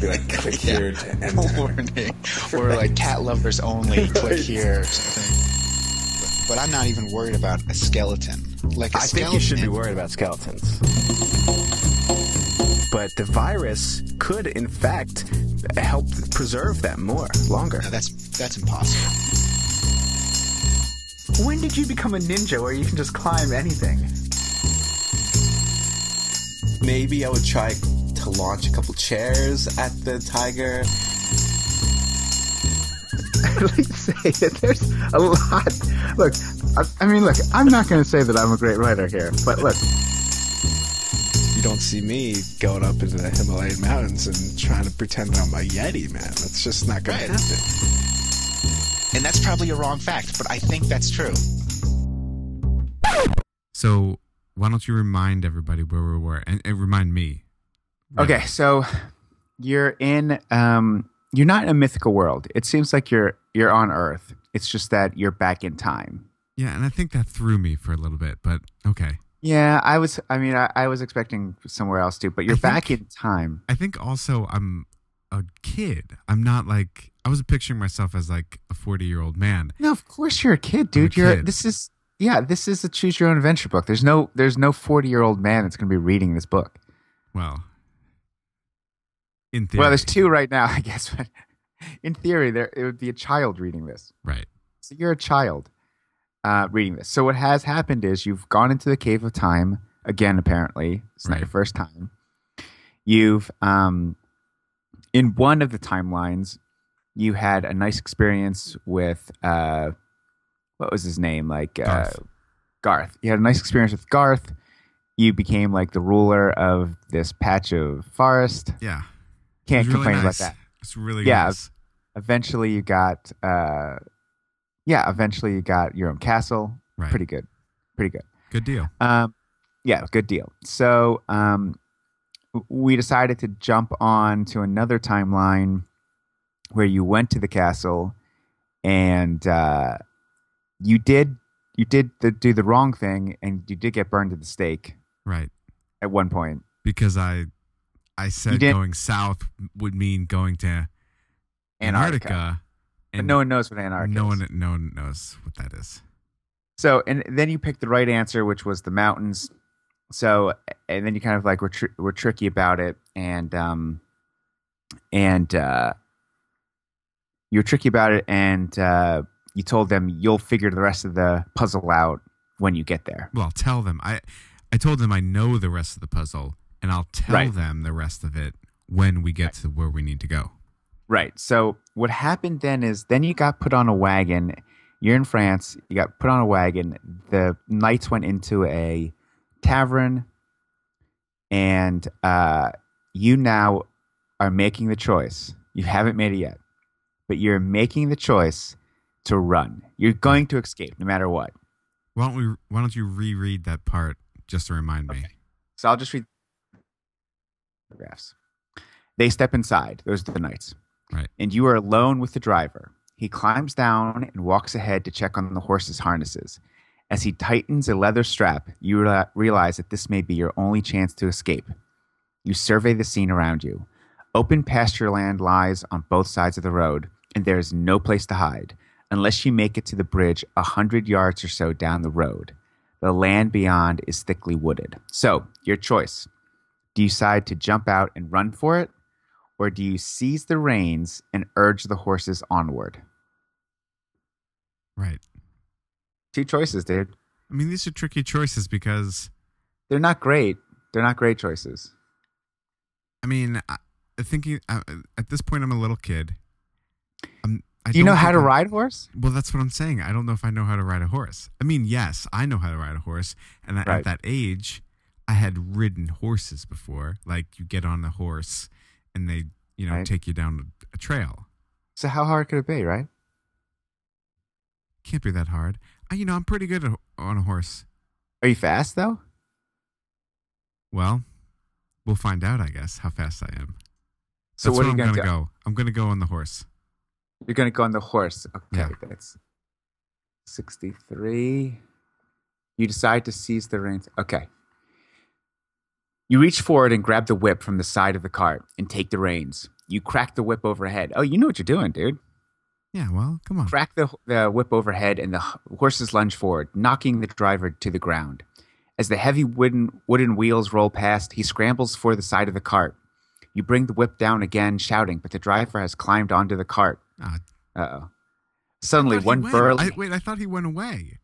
Be like, click here to enter. warning, or like cat lovers only. Click here. Or something. But, I'm not even worried about a skeleton. Like a I skeleton. I think you should be worried about skeletons. But the virus could, in fact, help preserve them more, longer. No, that's that's impossible. When did you become a ninja where you can just climb anything? Maybe I would try to launch a couple chairs at the tiger. I'd say that there's a lot. Look, I, I mean, look, I'm not going to say that I'm a great writer here, but look, You don't see me going up into the Himalayan mountains and trying to pretend I'm a Yeti, man. That's just not going Right. to happen. And that's probably a wrong fact, but I think that's true. So why don't you remind everybody where we were and, and remind me? Okay, so you're in, um, you're not in a mythical world. It seems like you're you're on Earth. It's just that you're back in time. Yeah, and I think that threw me for a little bit, but okay. Yeah, I was. I mean, I, I was expecting somewhere else too, but you're I think- back in time. I think also I'm a kid. I'm not like I was picturing myself as like a 40 year old man. No, of course you're a kid, dude. a you're kid. this is yeah, this is a choose your own adventure book. There's no there's no 40 year old man that's going to be reading this book. Well, in theory. Well, there's two right now, I guess. But in theory, there it would be a child reading this. Right. So you're a child uh, reading this. So what has happened is you've gone into the cave of time again. Apparently, it's not your first time. You've um, in one of the timelines, you had a nice experience with uh, what was his name? Like uh, Garth. Garth. You had a nice experience with Garth. You became like the ruler of this patch of forest. Yeah. Can't really complain nice. about that It's really Yeah. nice. eventually you got uh yeah eventually you got your own castle Right. pretty good pretty good Good deal. um yeah good deal so um we decided to jump on to another timeline where you went to the castle and uh you did you did the, do the wrong thing and you did get burned at the stake Right. at one point Because I I said going south would mean going to antarctica, Antarctica. but no one knows what antarctica no is. one no one knows what that is. So, and then you picked the right answer, which was the mountains. So, and then you kind of like were tr- were tricky about it, and um, and uh, you were tricky about it, and uh, you told them you'll figure the rest of the puzzle out when you get there. Well, tell them. I I told them I know the rest of the puzzle, and I'll tell Right. them the rest of it when we get to where we need to go. Right. So what happened then is then you got put on a wagon. You're in France. You got put on a wagon. The knights went into a tavern, and uh, you now are making the choice. You haven't made it yet, but you're making the choice to run. You're going to escape no matter what. Why don't we? Why don't you reread that part just to remind me? So I'll just read paragraphs. They step inside. Those are the knights. Right. And you are alone with the driver. He climbs down and walks ahead to check on the horse's harnesses. As he tightens a leather strap, you re- realize that this may be your only chance to escape. You survey the scene around you. Open pasture land lies on both sides of the road, and there is no place to hide unless you make it to the bridge a hundred yards or so down the road. The land beyond is thickly wooded. So, your choice. Do you decide to jump out and run for it, or do you seize the reins and urge the horses onward? Right. Two choices, dude. I mean, these are tricky choices because They're not great. They're not great choices. I mean, I, thinking uh, at this point, I'm a little kid. I'm, I Do you know how to I'm- ride a horse? Well, that's what I'm saying. I don't know if I know how to ride a horse. I mean, yes, I know how to ride a horse, and Right. at that age, I had ridden horses before. Like you get on a horse, and they, you know, Right. take you down a trail. So how hard could it be, right? Can't be that hard. I, you know, I'm pretty good at, on a horse. Are you fast though? Well, we'll find out, I guess, how fast I am. So That's what are you I'm gonna gonna go? I'm gonna go on the horse. You're gonna go on the horse. Okay, Yeah. that's sixty-three. You decide to seize the reins. Okay. You reach forward and grab the whip from the side of the cart and take the reins. You crack the whip overhead. Oh, you know what you're doing, dude. Yeah, well, come on. Crack the, the whip overhead and the horses lunge forward, knocking the driver to the ground. As the heavy wooden, wooden wheels roll past, he scrambles for the side of the cart. You bring the whip down again, shouting, but the driver has climbed onto the cart. Uh oh. Suddenly, I thought he one burly. I, wait, I thought he went away.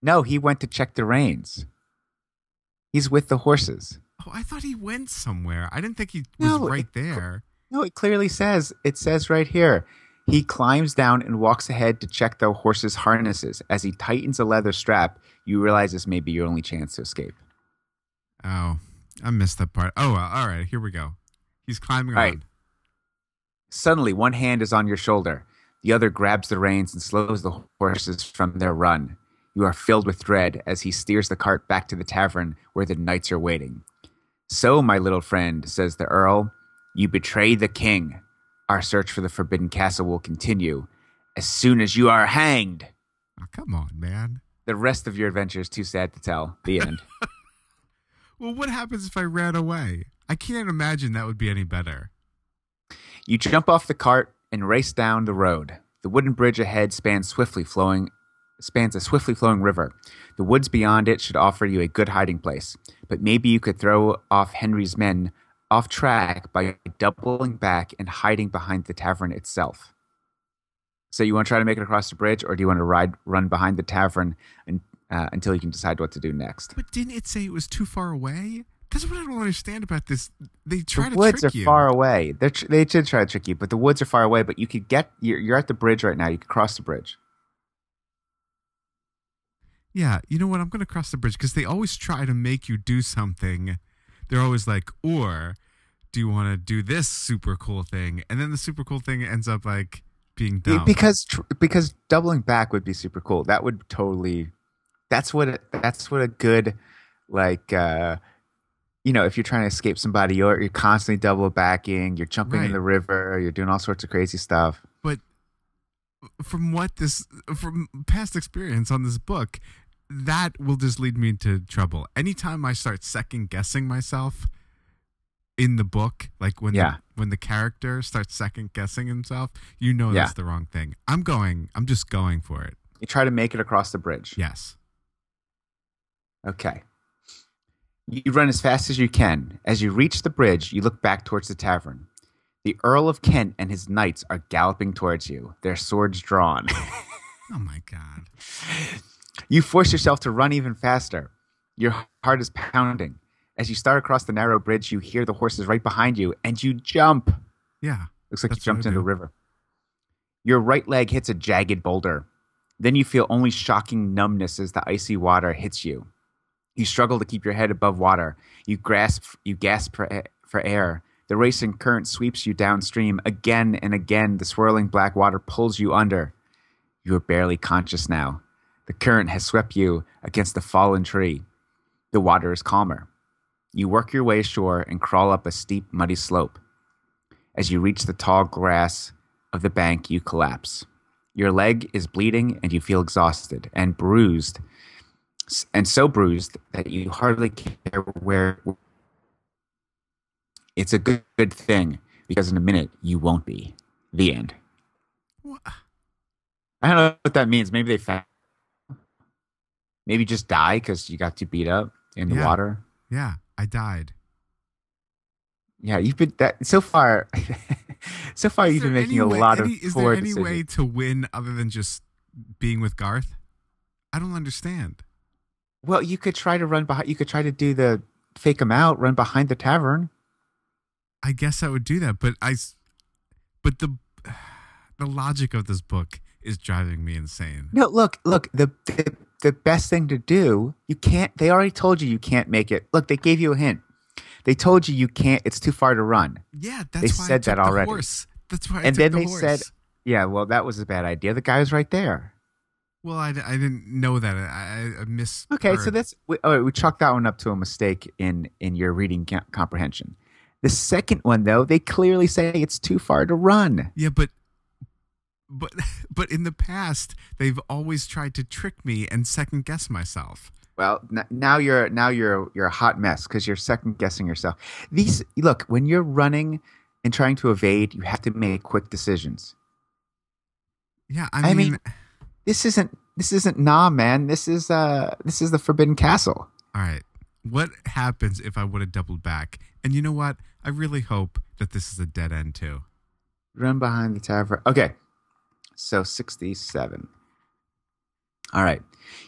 No, he went to check the reins. He's with the horses. Oh, I thought he went somewhere. I didn't think he No, was right it- there. No, it clearly says. It says right here. He climbs down and walks ahead to check the horses' harnesses. As he tightens a leather strap, you realize this may be your only chance to escape. Oh, I missed that part. Oh, well, all right. Here we go. He's climbing All on. right. Suddenly, one hand is on your shoulder. The other grabs the reins and slows the horses from their run. You are filled with dread as he steers the cart back to the tavern where the knights are waiting. So, my little friend, says the Earl, you betray the king. Our search for the Forbidden Castle will continue as soon as you are hanged. Oh, come on, man. The rest of your adventure is too sad to tell. The end. Well, what happens if I ran away? I can't imagine that would be any better. You jump off the cart and race down the road. The wooden bridge ahead spans swiftly flowing spans a swiftly flowing river. The woods beyond it should offer you a good hiding place, but maybe you could throw off Henry's men off track by doubling back and hiding behind the tavern itself. So you want to try to make it across the bridge, or do you want to ride run behind the tavern and, uh, until you can decide what to do next? But didn't it say it was too far away? That's what I don't understand about this. They try the to woods trick are you. far away. They're tr- they should try to trick you, but the woods are far away. But you could get you're, you're at the bridge right now. You could cross the bridge. Yeah, you know what? I'm going to cross the bridge because they always try to make you do something. They're always like, or do you want to do this super cool thing? And then the super cool thing ends up like being Be- dumb. Because tr- because doubling back would be super cool. That would totally. That's what it, that's what a good like. uh you know, if you're trying to escape somebody, you're, you're constantly double backing, you're jumping in the river, you're doing all sorts of crazy stuff. but from what this, from past experience on this book, that will just lead me into trouble. Anytime I start second guessing myself in the book, like when Yeah. the, when the character starts second guessing himself, you know Yeah. that's the wrong thing. I'm going. I'm just going for it. You try to make it across the bridge. Yes. Okay. You run as fast as you can. As you reach the bridge, you look back towards the tavern. The Earl of Kent and his knights are galloping towards you, their swords drawn. Oh my god. You force yourself to run even faster. Your heart is pounding. As you start across the narrow bridge, you hear the horses right behind you, and you jump. Yeah. Looks like you jumped into the river. Your right leg hits a jagged boulder. Then you feel only shocking numbness as the icy water hits you. You struggle to keep your head above water. You grasp, you gasp for, for air. The racing current sweeps you downstream. Again and again, the swirling black water pulls you under. You are barely conscious now. The current has swept you against a fallen tree. The water is calmer. You work your way ashore and crawl up a steep, muddy slope. As you reach the tall grass of the bank, you collapse. Your leg is bleeding and you feel exhausted and bruised, and so bruised that you hardly care where. It's a good, good thing because in a minute you won't be. The end. Wha- I don't know what that means. Maybe they found. Maybe just die because you got too beat up in the Yeah. water. Yeah. I died. Yeah, you've been that so far. so far, Is you've been making a way- lot any- of Is poor there any decisions. way to win other than just being with Garth? I don't understand. Well, you could try to run behind. You could try to do the fake him out, run behind the tavern. I guess I would do that, but I, but the, the logic of this book is driving me insane. No, look, look. The, the the best thing to do. You can't. They already told you you can't make it. Look, they gave you a hint. They told you you can't. It's too far to run. Yeah, that's why I said that already. horse. That's why I And then the they horse. said- Yeah, well, that was a bad idea. The guy was right there. Well, I, I didn't know that. I, I, I missed. Okay, so that's we, right, we chalked that one up to a mistake in in your reading comprehension. The second one, though, they clearly say it's too far to run. Yeah, but but but in the past, they've always tried to trick me and second guess myself. Well, n- now you're now you're you're a hot mess because you're second guessing yourself. These look when you're running and trying to evade, you have to make quick decisions. Yeah, I I mean, mean- This isn't this isn't nah, man. This is uh this is the Forbidden Castle. all right. What happens if I would have doubled back? And you know what? I really hope that this is a dead end too. Run behind the tavern. Okay, so sixty-seven. All right,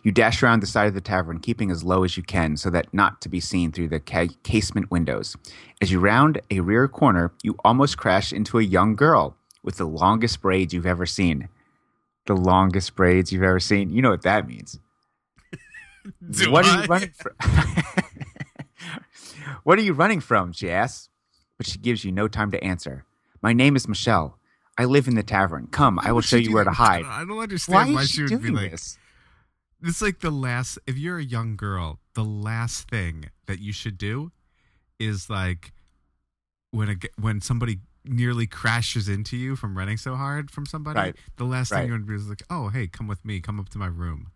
you dash around the side of the tavern, keeping as low as you can so that not to be seen through the ca- casement windows. As you round a rear corner, you almost crash into a young girl with the longest braids you've ever seen. The longest braids you've ever seen. You know what that means. What are you running from? what are you running from? She asks, but she gives you no time to answer. My name is Michelle. I live in the tavern. Come, I will show you where to hide. I don't understand Why why, she she would be doing like. this? It's like the last. If you're a young girl, the last thing that you should do is like when a when somebody nearly crashes into you from running so hard from somebody. Right. The last Right. thing you would do is like, "Oh, hey, come with me. Come up to my room."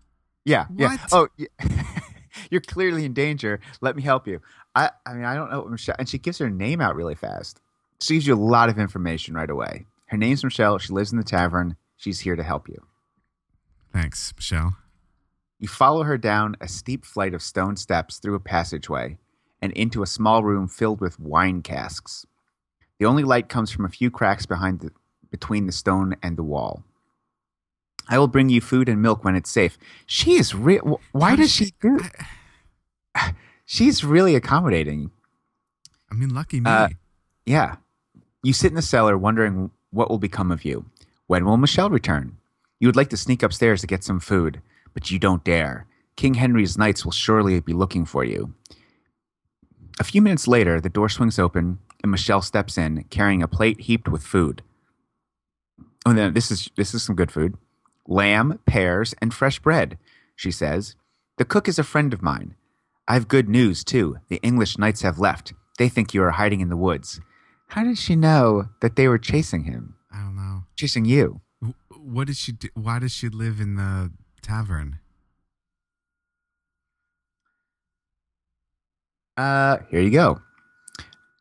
Yeah, yeah. What? Oh, yeah. you're clearly in danger. Let me help you. I, I mean, I don't know what Michelle. And she gives her name out really fast. She gives you a lot of information right away. Her name's Michelle. She lives in the tavern. She's here to help you. Thanks, Michelle. You follow her down a steep flight of stone steps through a passageway and into a small room filled with wine casks. The only light comes from a few cracks behind the, between the stone and the wall. I will bring you food and milk when it's safe. She is real. Why How does she do? I, She's really accommodating. I mean, lucky me. Uh, Yeah. You sit in the cellar wondering what will become of you. When will Michelle return? You would like to sneak upstairs to get some food, but you don't dare. King Henry's knights will surely be looking for you. A few minutes later, the door swings open and Michelle steps in, carrying a plate heaped with food. Oh, no, this is this is some good food. Lamb, pears, and fresh bread, she says. The cook is a friend of mine. I've good news, too. The English knights have left. They think you are hiding in the woods. How did she know that they were chasing him? I don't know. Chasing you? What did she do? Why does she live in the tavern? Uh, here you go.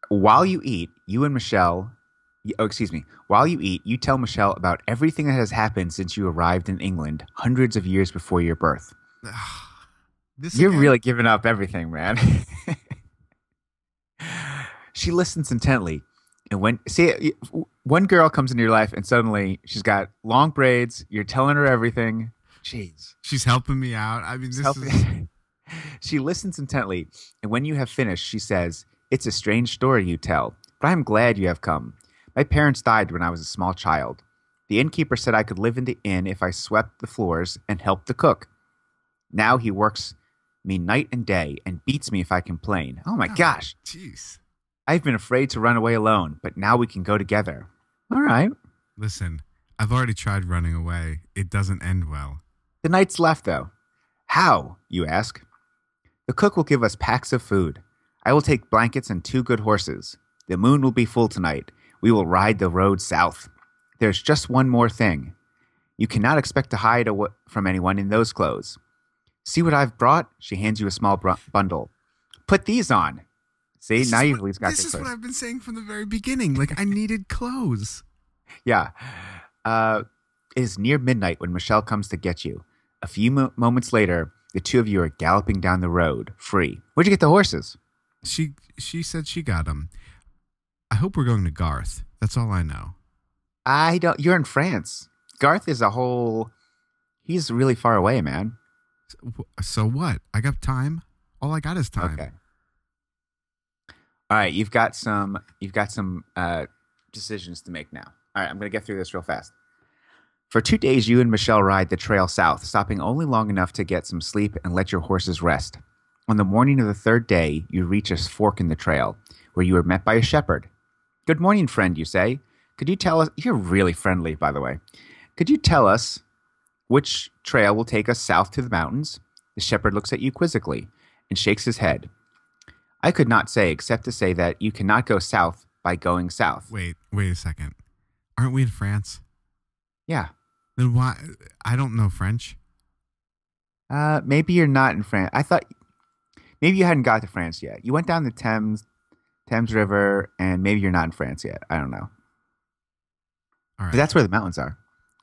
While you eat, you and Michelle, oh, excuse me. While you eat, you tell Michelle about everything that has happened since you arrived in England hundreds of years before your birth. This You're again? really giving up everything, man. she listens intently. And when, see, one girl comes into your life and suddenly she's got long braids. You're telling her everything. Jeez. She's helping me out. I mean, this Help is. she listens intently, and when you have finished, she says, It's a strange story you tell, but I am glad you have come. My parents died when I was a small child. The innkeeper said I could live in the inn if I swept the floors and helped the cook. Now he works me night and day and beats me if I complain. Oh my Oh. gosh. Jeez. I've been afraid to run away alone, but now we can go together. All right. Listen, I've already tried running away. It doesn't end well. The night's left, though. How, you ask? The cook will give us packs of food. I will take blankets and two good horses. The moon will be full tonight. We will ride the road south. There's just one more thing. You cannot expect to hide aw- from anyone in those clothes. See what I've brought? She hands you a small br- bundle. Put these on. See, This now you've at least got This is clothes. what I've been saying from the very beginning. Like, I needed clothes. Yeah. Uh, it is near midnight when Michelle comes to get you. A few mo- moments later, the two of you are galloping down the road, free. Where'd you get the horses? She she said she got them. I hope we're going to Garth. That's all I know. I don't. You're in France. Garth is a whole. He's really far away, man. So, so what? I got time. All I got is time. Okay. All right, you've got some. You've got some uh, decisions to make now. All right, I'm gonna get through this real fast. For two days, you and Michelle ride the trail south, stopping only long enough to get some sleep and let your horses rest. On the morning of the third day, you reach a fork in the trail, where you are met by a shepherd. Good morning, friend, you say. Could you tell us? You're really friendly, by the way. Could you tell us which trail will take us south to the mountains? The shepherd looks at you quizzically and shakes his head. I could not say except to say that you cannot go south by going south. Wait, wait a second. Aren't we in France? Yeah. Then why? I don't know French. Uh, maybe you're not in France. I thought maybe you hadn't got to France yet. You went down the Thames, Thames River, and maybe you're not in France yet. I don't know. All right. But that's where the mountains are.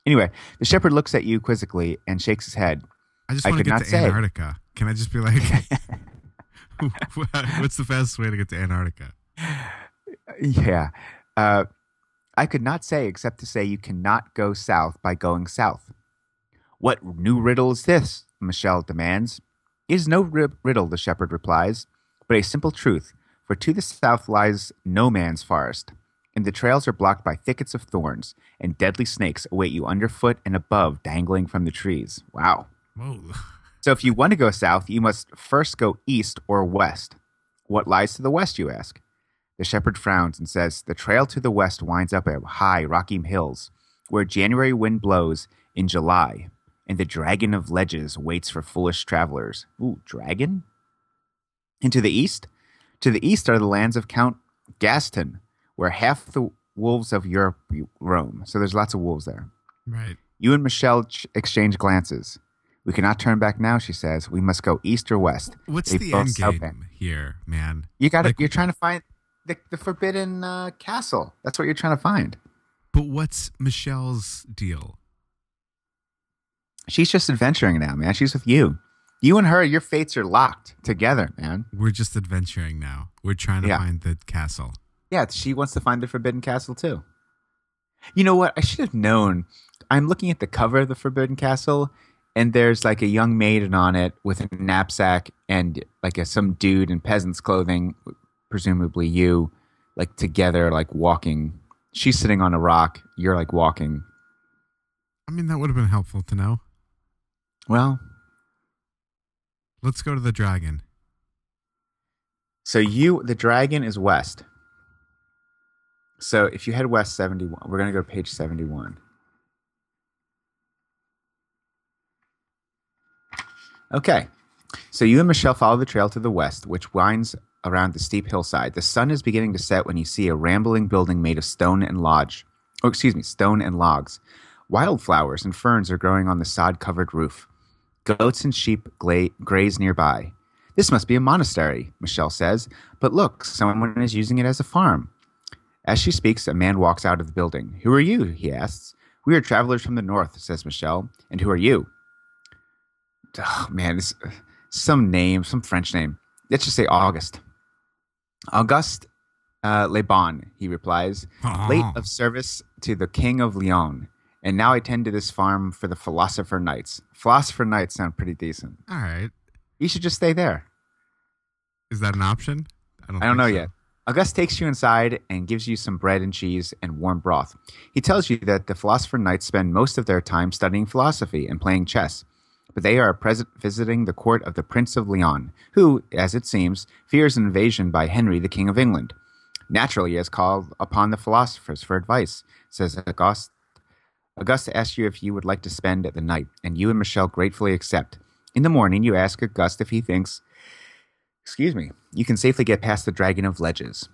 Anyway, the shepherd looks at you quizzically and shakes his head. I just I want to get to say. Antarctica. Can I just be like, what's the fastest way to get to Antarctica? Yeah. Uh, I could not say except to say you cannot go south by going south. What new riddle is this? Michelle demands. It is no ri- riddle, the shepherd replies, but a simple truth, for to the south lies no man's forest, and the trails are blocked by thickets of thorns, and deadly snakes await you underfoot and above, dangling from the trees. Wow. Whoa. So if you want to go south, you must first go east or west. What lies to the west, you ask? The shepherd frowns and says, The trail to the west winds up at high, rocky hills, where January wind blows in July, and the dragon of ledges waits for foolish travelers. Ooh, dragon? And to the east? To the east are the lands of Count Gaston, where half the wolves of Europe roam. So there's lots of wolves there. Right. You and Michelle ch- exchange glances. We cannot turn back now, she says. We must go east or west. What's They the end game here, man? You got to Like- You're trying to find the, the forbidden uh, castle. That's what you're trying to find. But what's Michelle's deal? She's just adventuring now, man. She's with you. You and her, your fates are locked together, man. We're just adventuring now. We're trying to Yeah. find the castle. Yeah, she wants to find the forbidden castle too. You know what? I should have known. I'm looking at the cover of the forbidden castle, and there's like a young maiden on it with a knapsack and like a, some dude in peasant's clothing, presumably you, like together, like walking. She's sitting on a rock. You're like walking. I mean, that would have been helpful to know. Well, Let's go to the dragon. so you, the dragon is west. So if you head west 71, we're going to go to page 71. Okay. So you and Michelle follow the trail to the west, which winds around the steep hillside. The sun is beginning to set when you see a rambling building made of stone and lodge. Oh, excuse me, stone and logs. Wildflowers and ferns are growing on the sod-covered roof. Goats and sheep gla- graze nearby. This must be a monastery, Michelle says. But look, someone is using it as a farm. As she speaks, a man walks out of the building. Who are you? he asks. We are travelers from the north, says Michelle. And who are you? Oh, man, it's some name, some French name. Let's just say August. Auguste uh, Le Bon, he replies, late of service to the King of Lyon. And now I tend to this farm for the Philosopher Knights. Philosopher Knights sound pretty decent. All right. You should just stay there. Is that an option? I don't think know so. yet. August takes you inside and gives you some bread and cheese and warm broth. He tells you that the philosopher knights spend most of their time studying philosophy and playing chess, but they are present visiting the court of the Prince of Leon, who, as it seems, fears an invasion by Henry, the King of England. Naturally, he has called upon the philosophers for advice, says Auguste. Auguste asks you if you would like to spend the night, and you and Michelle gratefully accept. In the morning, you ask Auguste if he thinks Excuse me. You can safely get past the Dragon of Ledges.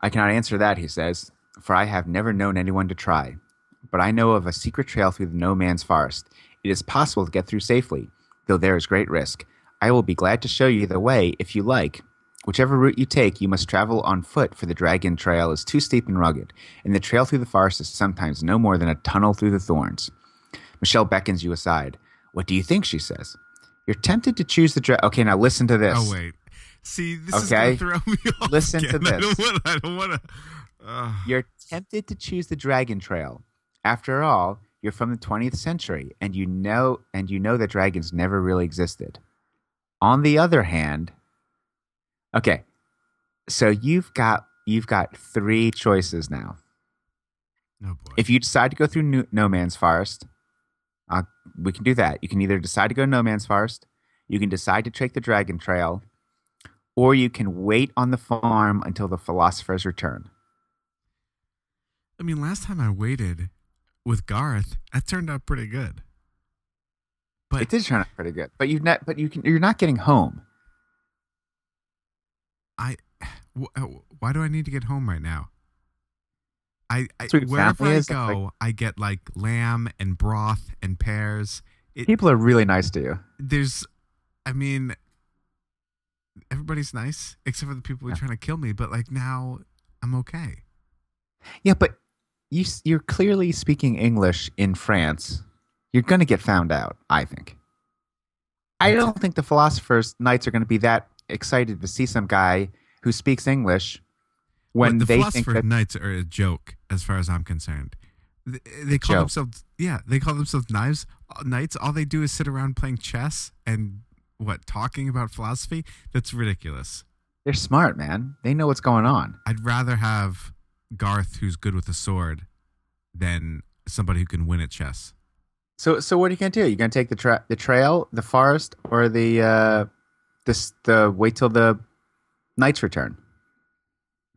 I cannot answer that, he says, for I have never known anyone to try. But I know of a secret trail through the No Man's Forest. It is possible to get through safely, though there is great risk. I will be glad to show you the way if you like. Whichever route you take, you must travel on foot, for the Dragon Trail is too steep and rugged, and the trail through the forest is sometimes no more than a tunnel through the thorns. Michelle beckons you aside. What do you think? she says. You're tempted to choose the dra- Okay, now listen to this. Oh wait. See, this Okay. is gonna throw me off. Listen to again. I this. I don't want to. Uh, You're tempted to choose the Dragon Trail. After all, you're from the 20th century, and you know and you know that dragons never really existed. On the other hand, okay, so you've got you've got three choices now. oh boy. If you decide to go through no, no Man's Forest, uh, we can do that. You can either decide to go to No Man's Forest, you can decide to take the Dragon Trail, or you can wait on the farm until the philosophers return. I mean, last time I waited with Garth, that turned out pretty good. But it did turn out pretty good, but you not, but you can, you're not getting home. I, wh- uh, why do I need to get home right now? I, I wherever I go, like- I get like lamb and broth and pears. it, People are really nice to you. there's, I mean, everybody's nice except for the people who are Yeah. trying to kill me. But like now, I'm okay. Yeah, but you you're clearly speaking English in France. You're going to get found out, I think. I don't think the philosophers knights are going to be that excited to see some guy who speaks English when But the they think that knights are a joke, as far as I'm concerned. They, they call joke. themselves, yeah, they call themselves knives knights. All they do is sit around playing chess and what talking about philosophy. That's ridiculous. they're smart, man. They know what's going on. I'd rather have Garth, who's good with a sword, than somebody who can win at chess. So so what are you going to do? You're going to take the tra- the trail, the forest or the uh this the wait till the knights return?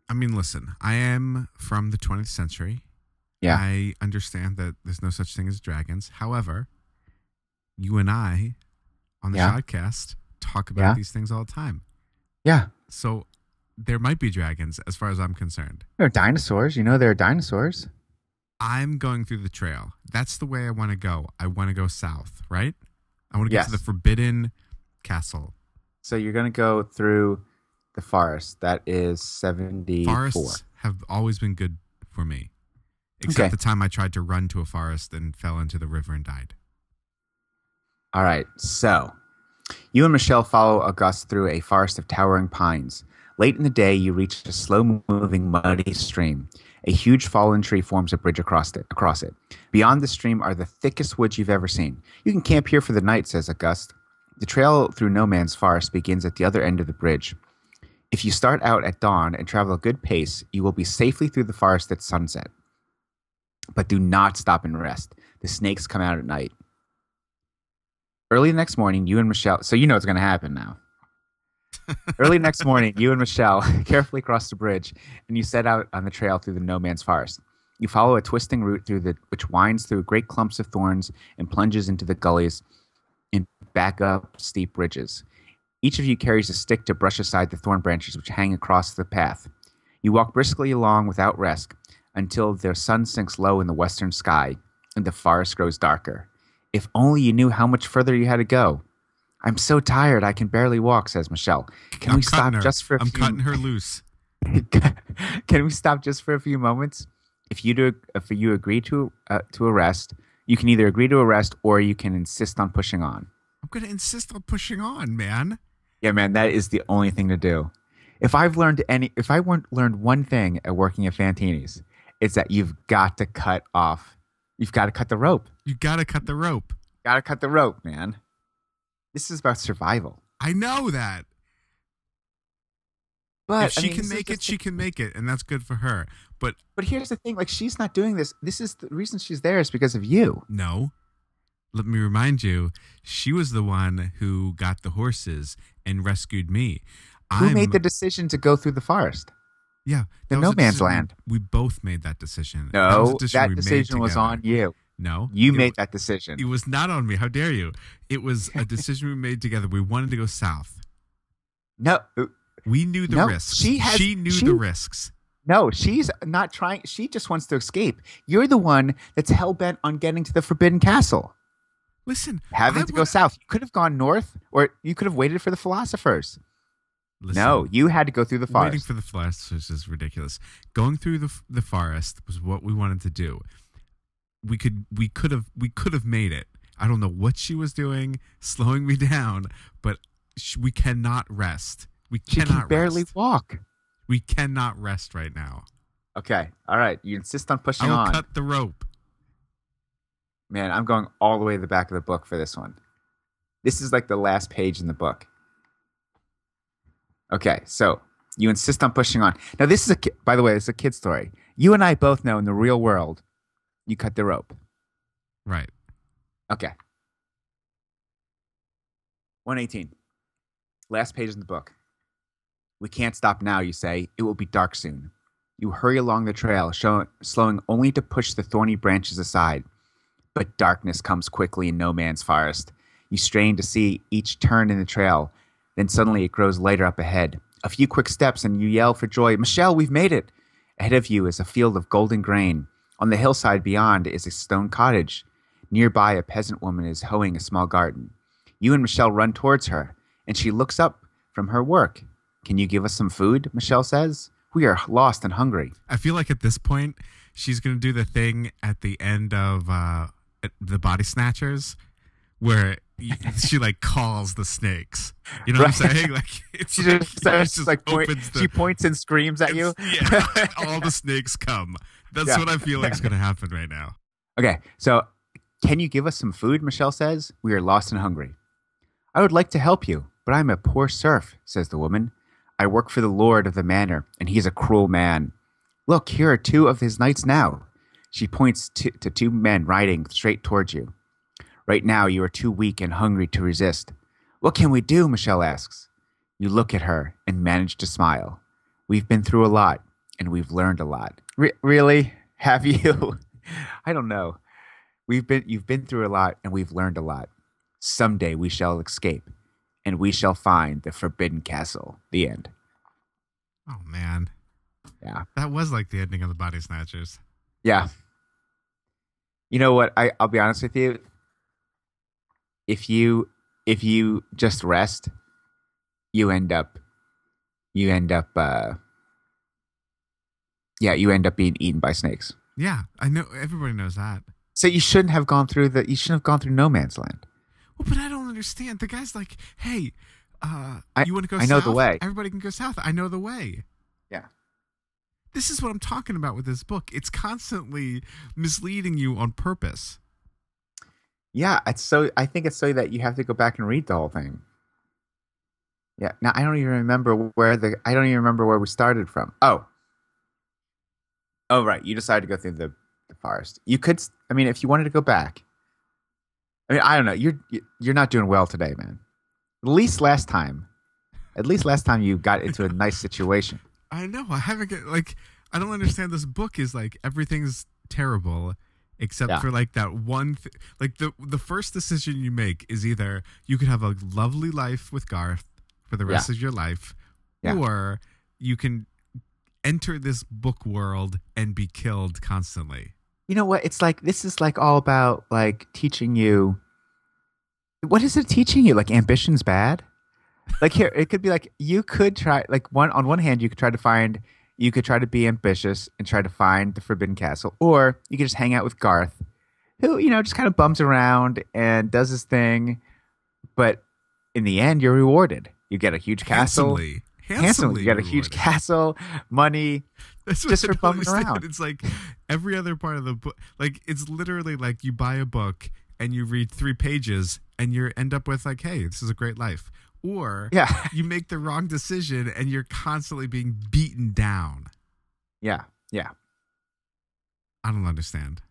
I mean, listen, I am from the 20th century. Yeah. I understand that there's no such thing as dragons. However, you and I on the Yeah. podcast talk about Yeah. these things all the time. Yeah. So there might be dragons as far as I'm concerned. There are dinosaurs. You know there are dinosaurs. I'm going through the trail. That's the way I want to go. I want to go south, right? I want to get to the Forbidden Castle. So you're going to go through the forest. That is 74. Forests have always been good for me, except Okay. the time I tried to run to a forest and fell into the river and died. All right. So you and Michelle follow August through a forest of towering pines. Late in the day, you reach a slow moving, muddy stream. A huge fallen tree forms a bridge across it, across it. Beyond the stream are the thickest woods you've ever seen. You can camp here for the night, says August. The trail through No Man's Forest begins at the other end of the bridge. If you start out at dawn and travel a good pace, you will be safely through the forest at sunset. But do not stop and rest. The snakes come out at night. Early the next morning, you and Michelle, so you know what's going to happen now. Early next morning, you and Michelle carefully cross the bridge and you set out on the trail through the no man's forest. You follow a twisting route through the which winds through great clumps of thorns and plunges into the gullies and back up steep ridges. Each of you carries a stick to brush aside the thorn branches which hang across the path. You walk briskly along without rest until the sun sinks low in the western sky and the forest grows darker. If only you knew how much further you had to go. I'm so tired I can barely walk, says Michelle. Can I'm we stop her. just for a I'm few I'm cutting her loose. Can we stop just for a few moments? If you do, if you agree to uh, to arrest, you can either agree to arrest or you can insist on pushing on. I'm going to insist on pushing on, man. Yeah, man, that is the only thing to do. If I've learned any, if I weren't learned one thing at working at Fantini's, it's that you've got to cut off. You've got to cut the rope. You got to cut the rope. Got to cut the rope, man. This is about survival. I know that. But if I she mean, can make it, she can make it, and that's good for her. But But here's the thing: like, she's not doing this. This is the reason she's there is because of you. no, let me remind you, she was the one who got the horses and rescued me. Who I'm, made the decision to go through the forest? yeah the no man's land? We both made that decision. No, that, was a that decision, decision was on you. No, You it made that decision. It was not on me. How dare you? It was a decision we made together. We wanted to go south. No, We knew the No, risks. she has- knew she- the risks. no, she's not trying. She just wants to escape. You're the one that's hell bent on getting to the Forbidden Castle, Listen, having I to go south. You could have gone north, or you could have waited for the philosophers. Listen, no, you had to go through the waiting forest. for the philosophers is ridiculous. Going through the the forest was what we wanted to do. We could we could have we could have made it. I don't know what she was doing, slowing me down, but sh- we cannot rest. We she cannot can barely rest. walk. We cannot rest right now. Okay, all right. You insist on pushing on. I will on. cut the rope. Man, I'm going all the way to the back of the book for this one. This is like the last page in the book. Okay, so you insist on pushing on. Now, this is a, by the way, it's a kid story. You and I both know in the real world, you cut the rope. Right. Okay. 118. Last page in the book. We can't stop now, you say. It will be dark soon. You hurry along the trail, show, slowing only to push the thorny branches aside. But darkness comes quickly in no man's forest. You strain to see each turn in the trail. Then suddenly it grows lighter up ahead. A few quick steps, and you yell for joy, Michelle, we've made it! Ahead of you is a field of golden grain. On the hillside beyond is a stone cottage. Nearby, a peasant woman is hoeing a small garden. You and Michelle run towards her, and she looks up from her work. Can you give us some food? Michelle says. We are lost and hungry. I feel like at this point, she's going to do the thing at the end of uh, the Body Snatchers, where she like calls the snakes. You know what I'm saying? Like it's She just, starts, just like point, the- she points and screams at you. yeah, all the snakes come. That's Yeah. what I feel like is going to happen right now. Okay, so can you give us some food? Michelle says. We are lost and hungry. I would like to help you, but I'm a poor serf, says the woman. I work for the lord of the manor, and he is a cruel man. Look, here are two of his knights now. She points to, to two men riding straight towards you. Right now, you are too weak and hungry to resist. What can we do? Michelle asks. You look at her and manage to smile. We've been through a lot, and we've learned a lot. Re- really? Have you? I don't know. We've been you've been through a lot and we've learned a lot. Someday we shall escape and we shall find the forbidden castle. The end. Oh man, Yeah. that was like the ending of the Body Snatchers. Yeah. You know what? I, I'll be honest with you. If you if you just rest, you end up you end up uh yeah, you end up being eaten by snakes. Yeah, I know. Everybody knows that. So you shouldn't have gone through the you shouldn't have gone through no man's land. Well, but I don't understand. The guy's like, "Hey, uh, I- you want to go? I know the way." Everybody can go south. I know the way." Yeah. This is what I'm talking about with this book. It's constantly misleading you on purpose. Yeah, it's so. I think it's so that you have to go back and read the whole thing. Yeah. Now I don't even remember where the. I don't even remember where we started from. Oh. Oh right, you decided to go through the, the forest. You could. I mean, if you wanted to go back. I mean, I don't know. You're you're not doing well today, man. At least last time. At least last time you got into a nice situation. I know. I haven't get like. I don't understand. This book is like everything's terrible except Yeah. for like that one. Th- like the the first decision you make is either you could have a lovely life with Garth for the rest of your life, Yeah. or you can enter this book world and be killed constantly. you know what? It's like this is like all about like teaching you what is it teaching you? Like ambition's bad? Like here it could be like you could try like one on one hand you could try to find you could try to be ambitious and try to find the forbidden castle or you could just hang out with garth who you know just kind of bums around and does his thing but in the end you're rewarded. You get a huge castle. Handsomely, handsomely handsomely you got a huge rewarded. castle money That's just for bumming around. It's like every other part of the book. Like it's literally like you buy a book and you read three pages and you end up with like, hey, this is a great life. Or yeah you make the wrong decision and you're constantly being beaten down. yeah yeah I don't understand.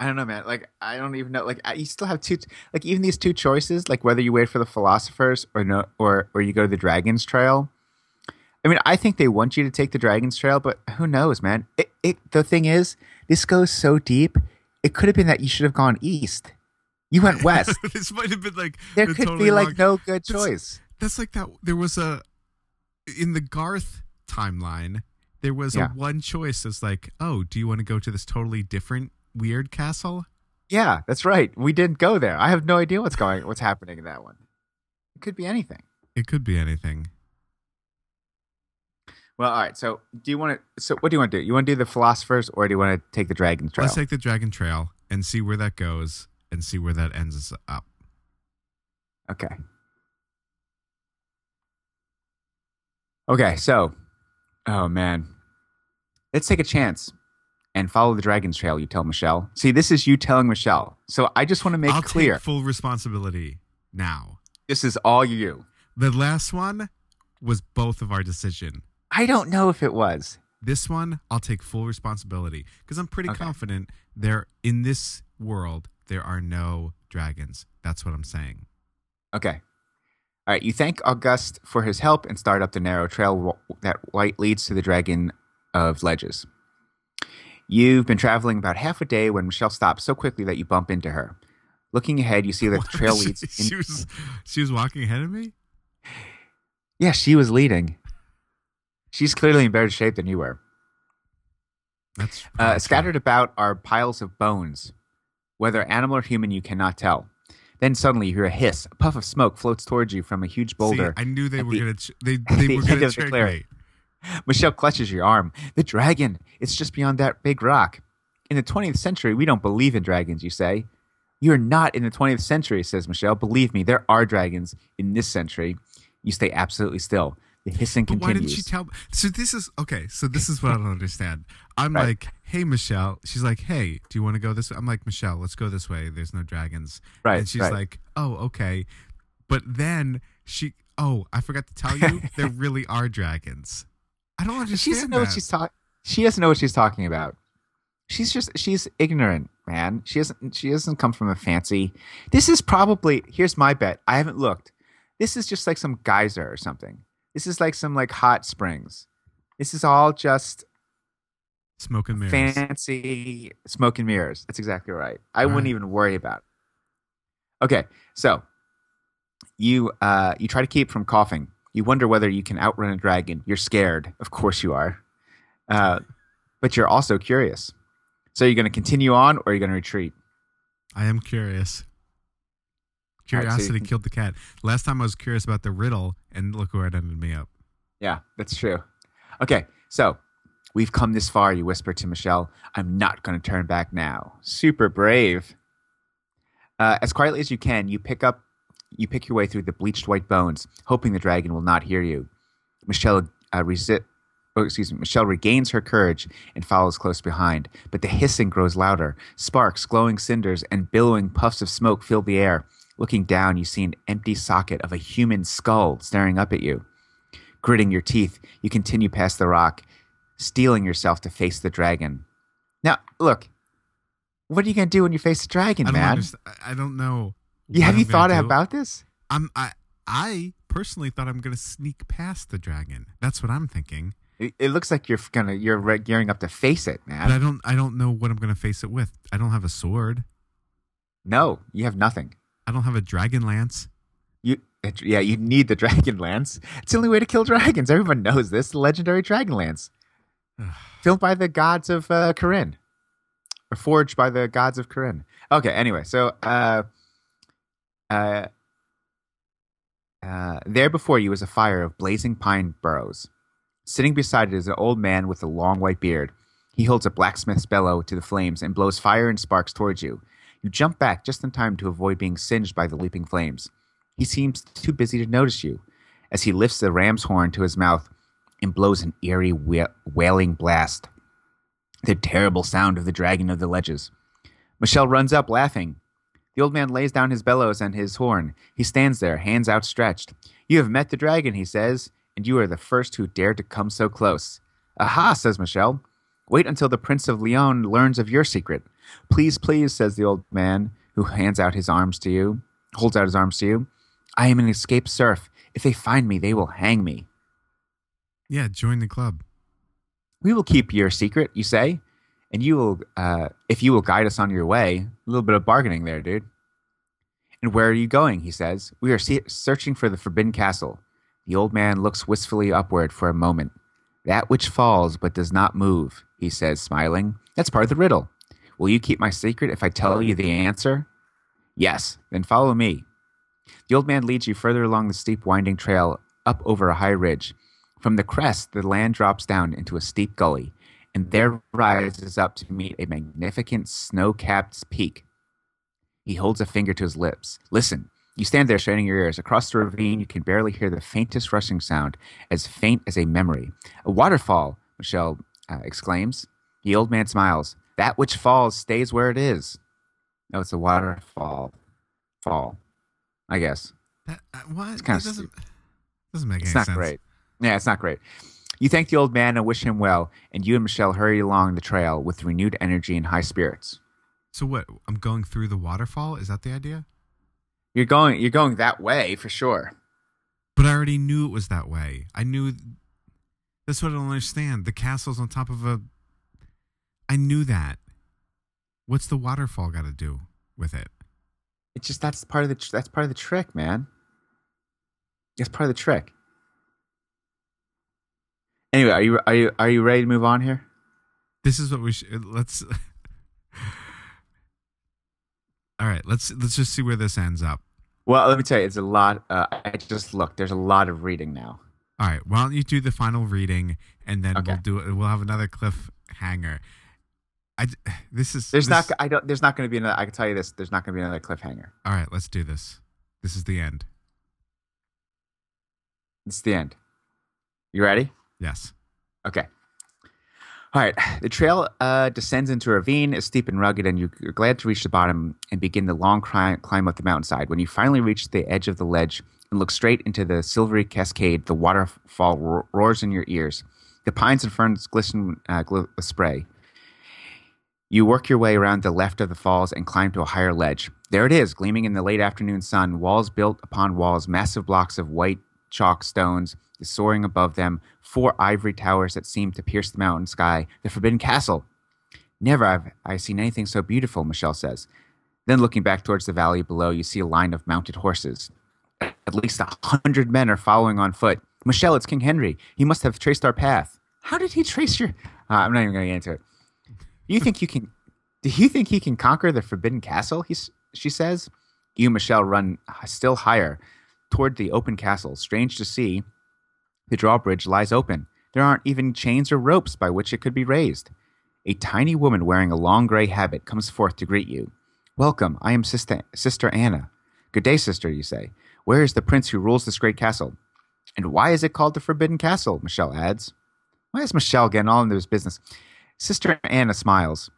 I don't know, man. Like, I don't even know. Like, I- you still have two. Like, even these two choices, like whether you wait for the philosophers or no, or or you go to the Dragons Trail. I mean, I think they want you to take the Dragons Trail, but who knows, man? It, it the thing is, this goes so deep. It could have been that you should have gone east. You went west. this might have been like there could totally be like wrong- no good That's- choice. That's like that. There was a in the Garth timeline. There was Yeah. a one choice. It's like, oh, do you want to go to this totally different weird castle? Yeah, that's right. We didn't go there. I have no idea what's going, what's happening in that one. It could be anything. It could be anything. Well, all right. So, do you want to? So, what do you want to do? You want to do the philosophers, or do you want to take the dragon Trail? Let's take the Dragon Trail and see where that goes and see where that ends us up. Okay. Okay, so, oh man, let's take a chance and follow the Dragon's Trail. You tell Michelle. See, this is you telling Michelle. So I just want to make I'll clear take full responsibility now. this is all you. The last one was both of our decision. I don't know if it was. This one, I'll take full responsibility because I'm pretty Okay. confident there in this world there are no dragons. That's what I'm saying. Okay. All right. You thank August for his help and start up the narrow trail w- that light leads to the Dragon of Ledges. You've been traveling about half a day when Michelle stops so quickly that you bump into her. Looking ahead, you see that the trail leads. in- she was she was walking ahead of me. Yeah, she was leading. She's clearly in better shape than you were. That's Uh, scattered about are piles of bones. Whether animal or human, you cannot tell. Then suddenly you hear a hiss. A puff of smoke floats towards you from a huge boulder. See, I knew they were the- gonna. Ch- they they the were gonna the trick me. Michelle clutches your arm. The dragon. It's just beyond that big rock. In the 20th century, we don't believe in dragons, you say. You're not in the 20th century, says Michelle. Believe me, there are dragons in this century. You stay absolutely still. The hissing But why didn't she tell? me? So this is okay. So this is what I don't understand. I'm Right. like, hey Michelle. She's like, hey, do you want to go this way? I'm like, Michelle, let's go this way. There's no dragons. Right, And she's right. like, oh, okay. But then she, oh, I forgot to tell you, there really are dragons. I don't understand. she doesn't know that. what she's talking. She doesn't know what she's talking about. She's just she's ignorant, man. She doesn't she doesn't come from a fancy. This is probably here's my bet. I haven't looked. This is just like some geyser or something. This is like some like hot springs. This is all just Smoke and mirrors. fancy smoke and mirrors. That's exactly right. I All wouldn't right. even worry about it. Okay, so you uh, you try to keep from coughing. You wonder whether you can outrun a dragon. You're scared. Of course you are. Uh, but you're also curious. So you're going to continue on or you're going to retreat? I am curious. All right, so Curiosity killed the cat. Last time I was curious about the riddle, and look where it ended me up. Yeah, that's true. Okay, so we've come this far, you whisper to Michelle. I'm not going to turn back now. Super brave. Uh, as quietly as you can, you pick up, you pick your way through the bleached white bones, hoping the dragon will not hear you. Michelle uh, resi- oh, excuse me. Michelle regains her courage and follows close behind, but the hissing grows louder. Sparks, glowing cinders, and billowing puffs of smoke fill the air. Looking down, you see an empty socket of a human skull staring up at you. Gritting your teeth, you continue past the rock, steeling yourself to face the dragon. Now, look, what are you going to do when you face the dragon, I man? understand. I don't know. What have you thought about this? I'm I I personally thought I'm gonna sneak past the dragon. That's what I'm thinking. It, it looks like you're gonna you're re- gearing up to face it, man. But I don't I don't know what I'm gonna face it with. I don't have a sword. No, you have nothing. I don't have a dragon lance. You it, yeah, you need the dragon lance. It's the only way to kill dragons. Everyone knows this. The legendary dragon lance, filmed by the gods of uh, Krynn, or forged by the gods of Krynn. Okay. Anyway, so uh, uh, uh, there before you is a fire of blazing pine burrows. Sitting beside it is an old man with a long white beard. He holds a blacksmith's bellow to the flames and blows fire and sparks towards you. You jump back just in time to avoid being singed by the leaping flames. He seems too busy to notice you as he lifts the ram's horn to his mouth and blows an eerie wailing blast. The terrible sound of the dragon of the ledges. Michelle runs up laughing. The old man lays down his bellows and his horn. He stands there, hands outstretched. You have met the dragon, he says, and you are the first who dared to come so close. Aha, says Michelle. Wait until the Prince of Leon learns of your secret. Please, please, says the old man, who hands out his arms to you, holds out his arms to you. I am an escaped serf. If they find me, they will hang me. Yeah, join the club. We will keep your secret, you say, and you will, uh, if you will guide us on your way. A little bit of bargaining there, dude. And where are you going? He says. We are se- searching for the Forbidden Castle. The old man looks wistfully upward for a moment. That which falls but does not move, he says, smiling. That's part of the riddle. Will you keep my secret if I tell you the answer? Yes, then follow me. The old man leads you further along the steep, winding trail up over a high ridge. From the crest, the land drops down into a steep gully, and there rises up to meet a magnificent snow capped peak. He holds a finger to his lips. Listen. You stand there straining your ears. Across the ravine, you can barely hear the faintest rushing sound, as faint as a memory. A waterfall, Michelle uh, exclaims. The old man smiles. That which falls stays where it is. No, it's a waterfall. Fall. I guess. That, uh, what? It's kinda doesn't doesn't make It's any not great. Yeah, it's not great. You thank the old man and wish him well, and you and Michelle hurry along the trail with renewed energy and high spirits. So what? I'm going through the waterfall. Is that the idea? You're going you're going that way for sure. But I already knew it was that way. I knew. That's what I don't understand. The castle's on top of a. I knew that. What's the waterfall got to do with it? It's just that's part of the that's part of the trick, man. That's part of the trick. Anyway, are you are you are you ready to move on here? This is what we should. Let's. All right, let's let's just see where this ends up. Well, let me tell you, it's a lot. Uh, I just looked. There's a lot of reading now. All right, why don't you do the final reading and then Okay. we'll do it. We'll have another cliffhanger. I this is There's this- not. I don't. There's not going to be another. I can tell you this. There's not going to be another cliffhanger. All right, let's do this. This is the end. It's the end. You ready? Yes. Okay. All right. The trail uh, descends into a ravine, is steep and rugged, and you- you're glad to reach the bottom and begin the long climb up the mountainside. When you finally reach the edge of the ledge and look straight into the silvery cascade, the waterfall ro- roars in your ears. The pines and ferns glisten uh, gl- with spray. You work your way around the left of the falls and climb to a higher ledge. There it is, gleaming in the late afternoon sun, walls built upon walls, massive blocks of white chalk stones soaring above them, four ivory towers that seem to pierce the mountain sky, the Forbidden Castle. Never have I seen anything so beautiful, Michelle says. Then, looking back towards the valley below, you see a line of mounted horses. At least a hundred men are following on foot. Michelle, it's King Henry. He must have traced our path. How did he trace your? Uh, I'm not even going to get into it. You think you can? Do you think he can conquer the Forbidden Castle? He, she says. You, Michelle, run still higher toward the open castle. Strange to see, the drawbridge lies open. There aren't even chains or ropes by which it could be raised. A tiny woman wearing a long gray habit comes forth to greet you. Welcome, I am Sister, Sister Anna. Good day, sister, you say. Where is the prince who rules this great castle? And why is it called the Forbidden Castle? Michelle adds. Why is Michelle getting all into his business? Sister Anna smiles.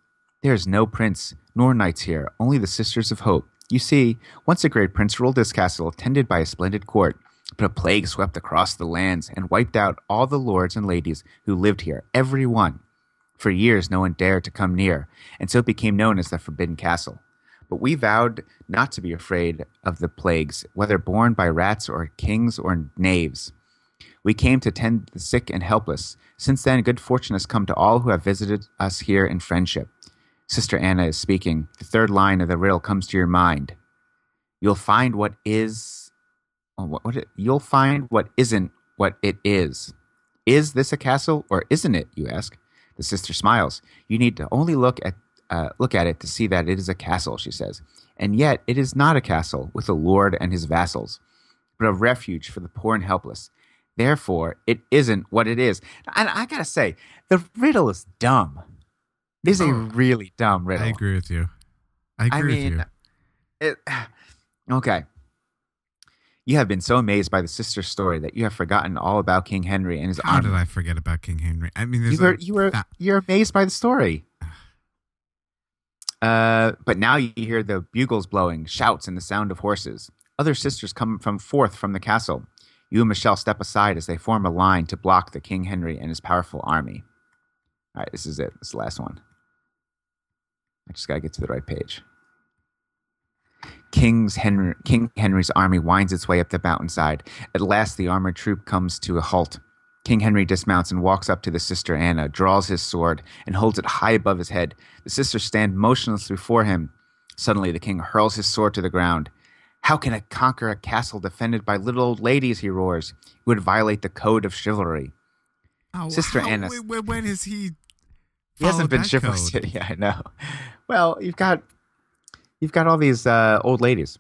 There is no prince nor knights here, only the Sisters of Hope. You see, once a great prince ruled this castle, attended by a splendid court, but a plague swept across the lands and wiped out all the lords and ladies who lived here, every one. For years, no one dared to come near, and so it became known as the Forbidden Castle. But we vowed not to be afraid of the plagues, whether borne by rats or kings or knaves. We came to tend the sick and helpless. Since then, good fortune has come to all who have visited us here in friendship. Sister Anna is speaking. The third line of the riddle comes to your mind. You'll find what is. oh, What, what it, you'll find what isn't what it is. Is this a castle or isn't it? You ask. The sister smiles. You need to only look at uh, look at it to see that it is a castle, she says. And yet, it is not a castle with a lord and his vassals, but a refuge for the poor and helpless. Therefore, it isn't what it is. And I gotta say, the riddle is dumb. This is a Oh, really dumb riddle. I agree with you. I agree I mean, with you. it, okay. You have been so amazed by the sister's story that you have forgotten all about King Henry and his How did I forget about King Henry? I mean, You were a- you were that- you're amazed by the story. Uh, but now you hear the bugles blowing, shouts, and the sound of horses. Other sisters come from forth from the castle. You and Michelle step aside as they form a line to block the King Henry and his powerful army. All right, this is it. This is the last one. I just gotta get to the right page. King's Henry, King Henry's army winds its way up the mountainside. At last, the armored troop comes to a halt. King Henry dismounts and walks up to the sister Anna, draws his sword, and holds it high above his head. The sisters stand motionless before him. Suddenly, the king hurls his sword to the ground. How can I conquer a castle defended by little old ladies? He roars. It would violate the code of chivalry. Oh, Sister how- Anna- wait, when has he? He hasn't been chivalrous yet. Yeah, I know. Well, you've got you've got all these uh, old ladies.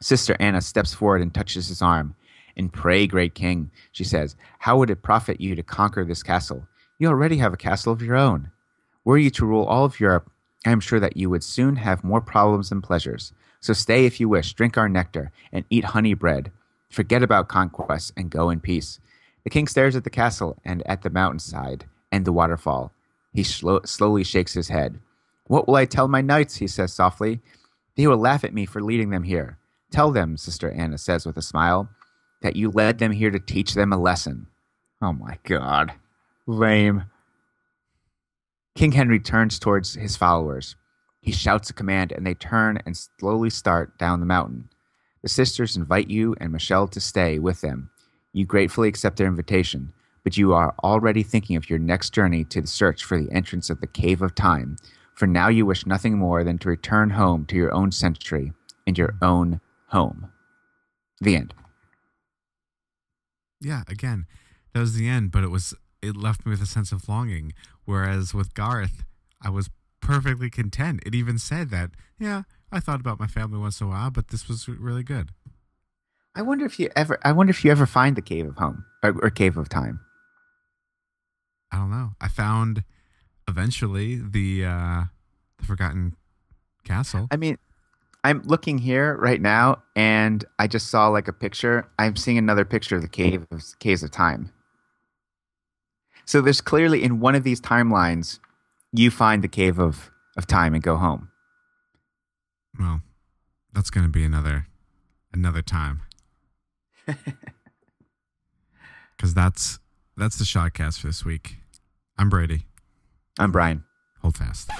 Sister Anna steps forward and touches his arm. And pray, great king, she says, how would it profit you to conquer this castle? You already have a castle of your own. Were you to rule all of Europe, I am sure that you would soon have more problems than pleasures. So stay if you wish, drink our nectar, and eat honey bread. Forget about conquests and go in peace. The king stares at the castle and at the mountainside and the waterfall. He slow, slowly shakes his head. What will I tell my knights? he says softly. They will laugh at me for leading them here. Tell them, Sister Anna says with a smile, that you led them here to teach them a lesson. Oh my god. Lame. King Henry turns towards his followers. He shouts a command, and they turn and slowly start down the mountain. The sisters invite you and Michelle to stay with them. You gratefully accept their invitation, but you are already thinking of your next journey to the search for the entrance of the Cave of Time, for now you wish nothing more than to return home to your own century and your own home. The end. Yeah, again, that was the end, but it was it left me with a sense of longing. Whereas with Garth, I was perfectly content. It even said that, yeah, I thought about my family once in a while, but this was really good. I wonder if you ever. I wonder if you ever find the cave of home or, or cave of time. I don't know. I found eventually the uh the forgotten castle. I mean, I'm looking here right now, and I just saw like a picture. I'm seeing another picture of the cave of caves of time. So there's clearly in one of these timelines, you find the cave of of time and go home. Well, that's going to be another another time. Cuz that's that's the Shodcast for this week. I'm Brady. I'm Brian. Hold fast.